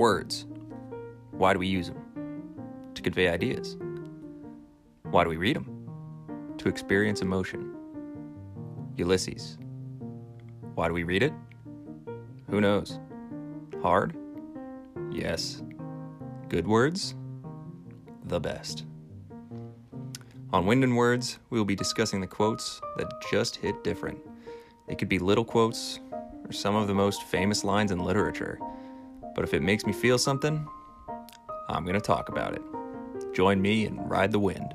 Words. Why do we use them? To convey ideas. Why do we read them? To experience emotion. Ulysses. Why do we read it? Who knows? Hard? Yes. Good words? The best. On Wind and Words, we will be discussing the quotes that just hit different. They could be little quotes or some of the most famous lines in literature. But if it makes me feel something, I'm going to talk about it. Join me and ride the wind.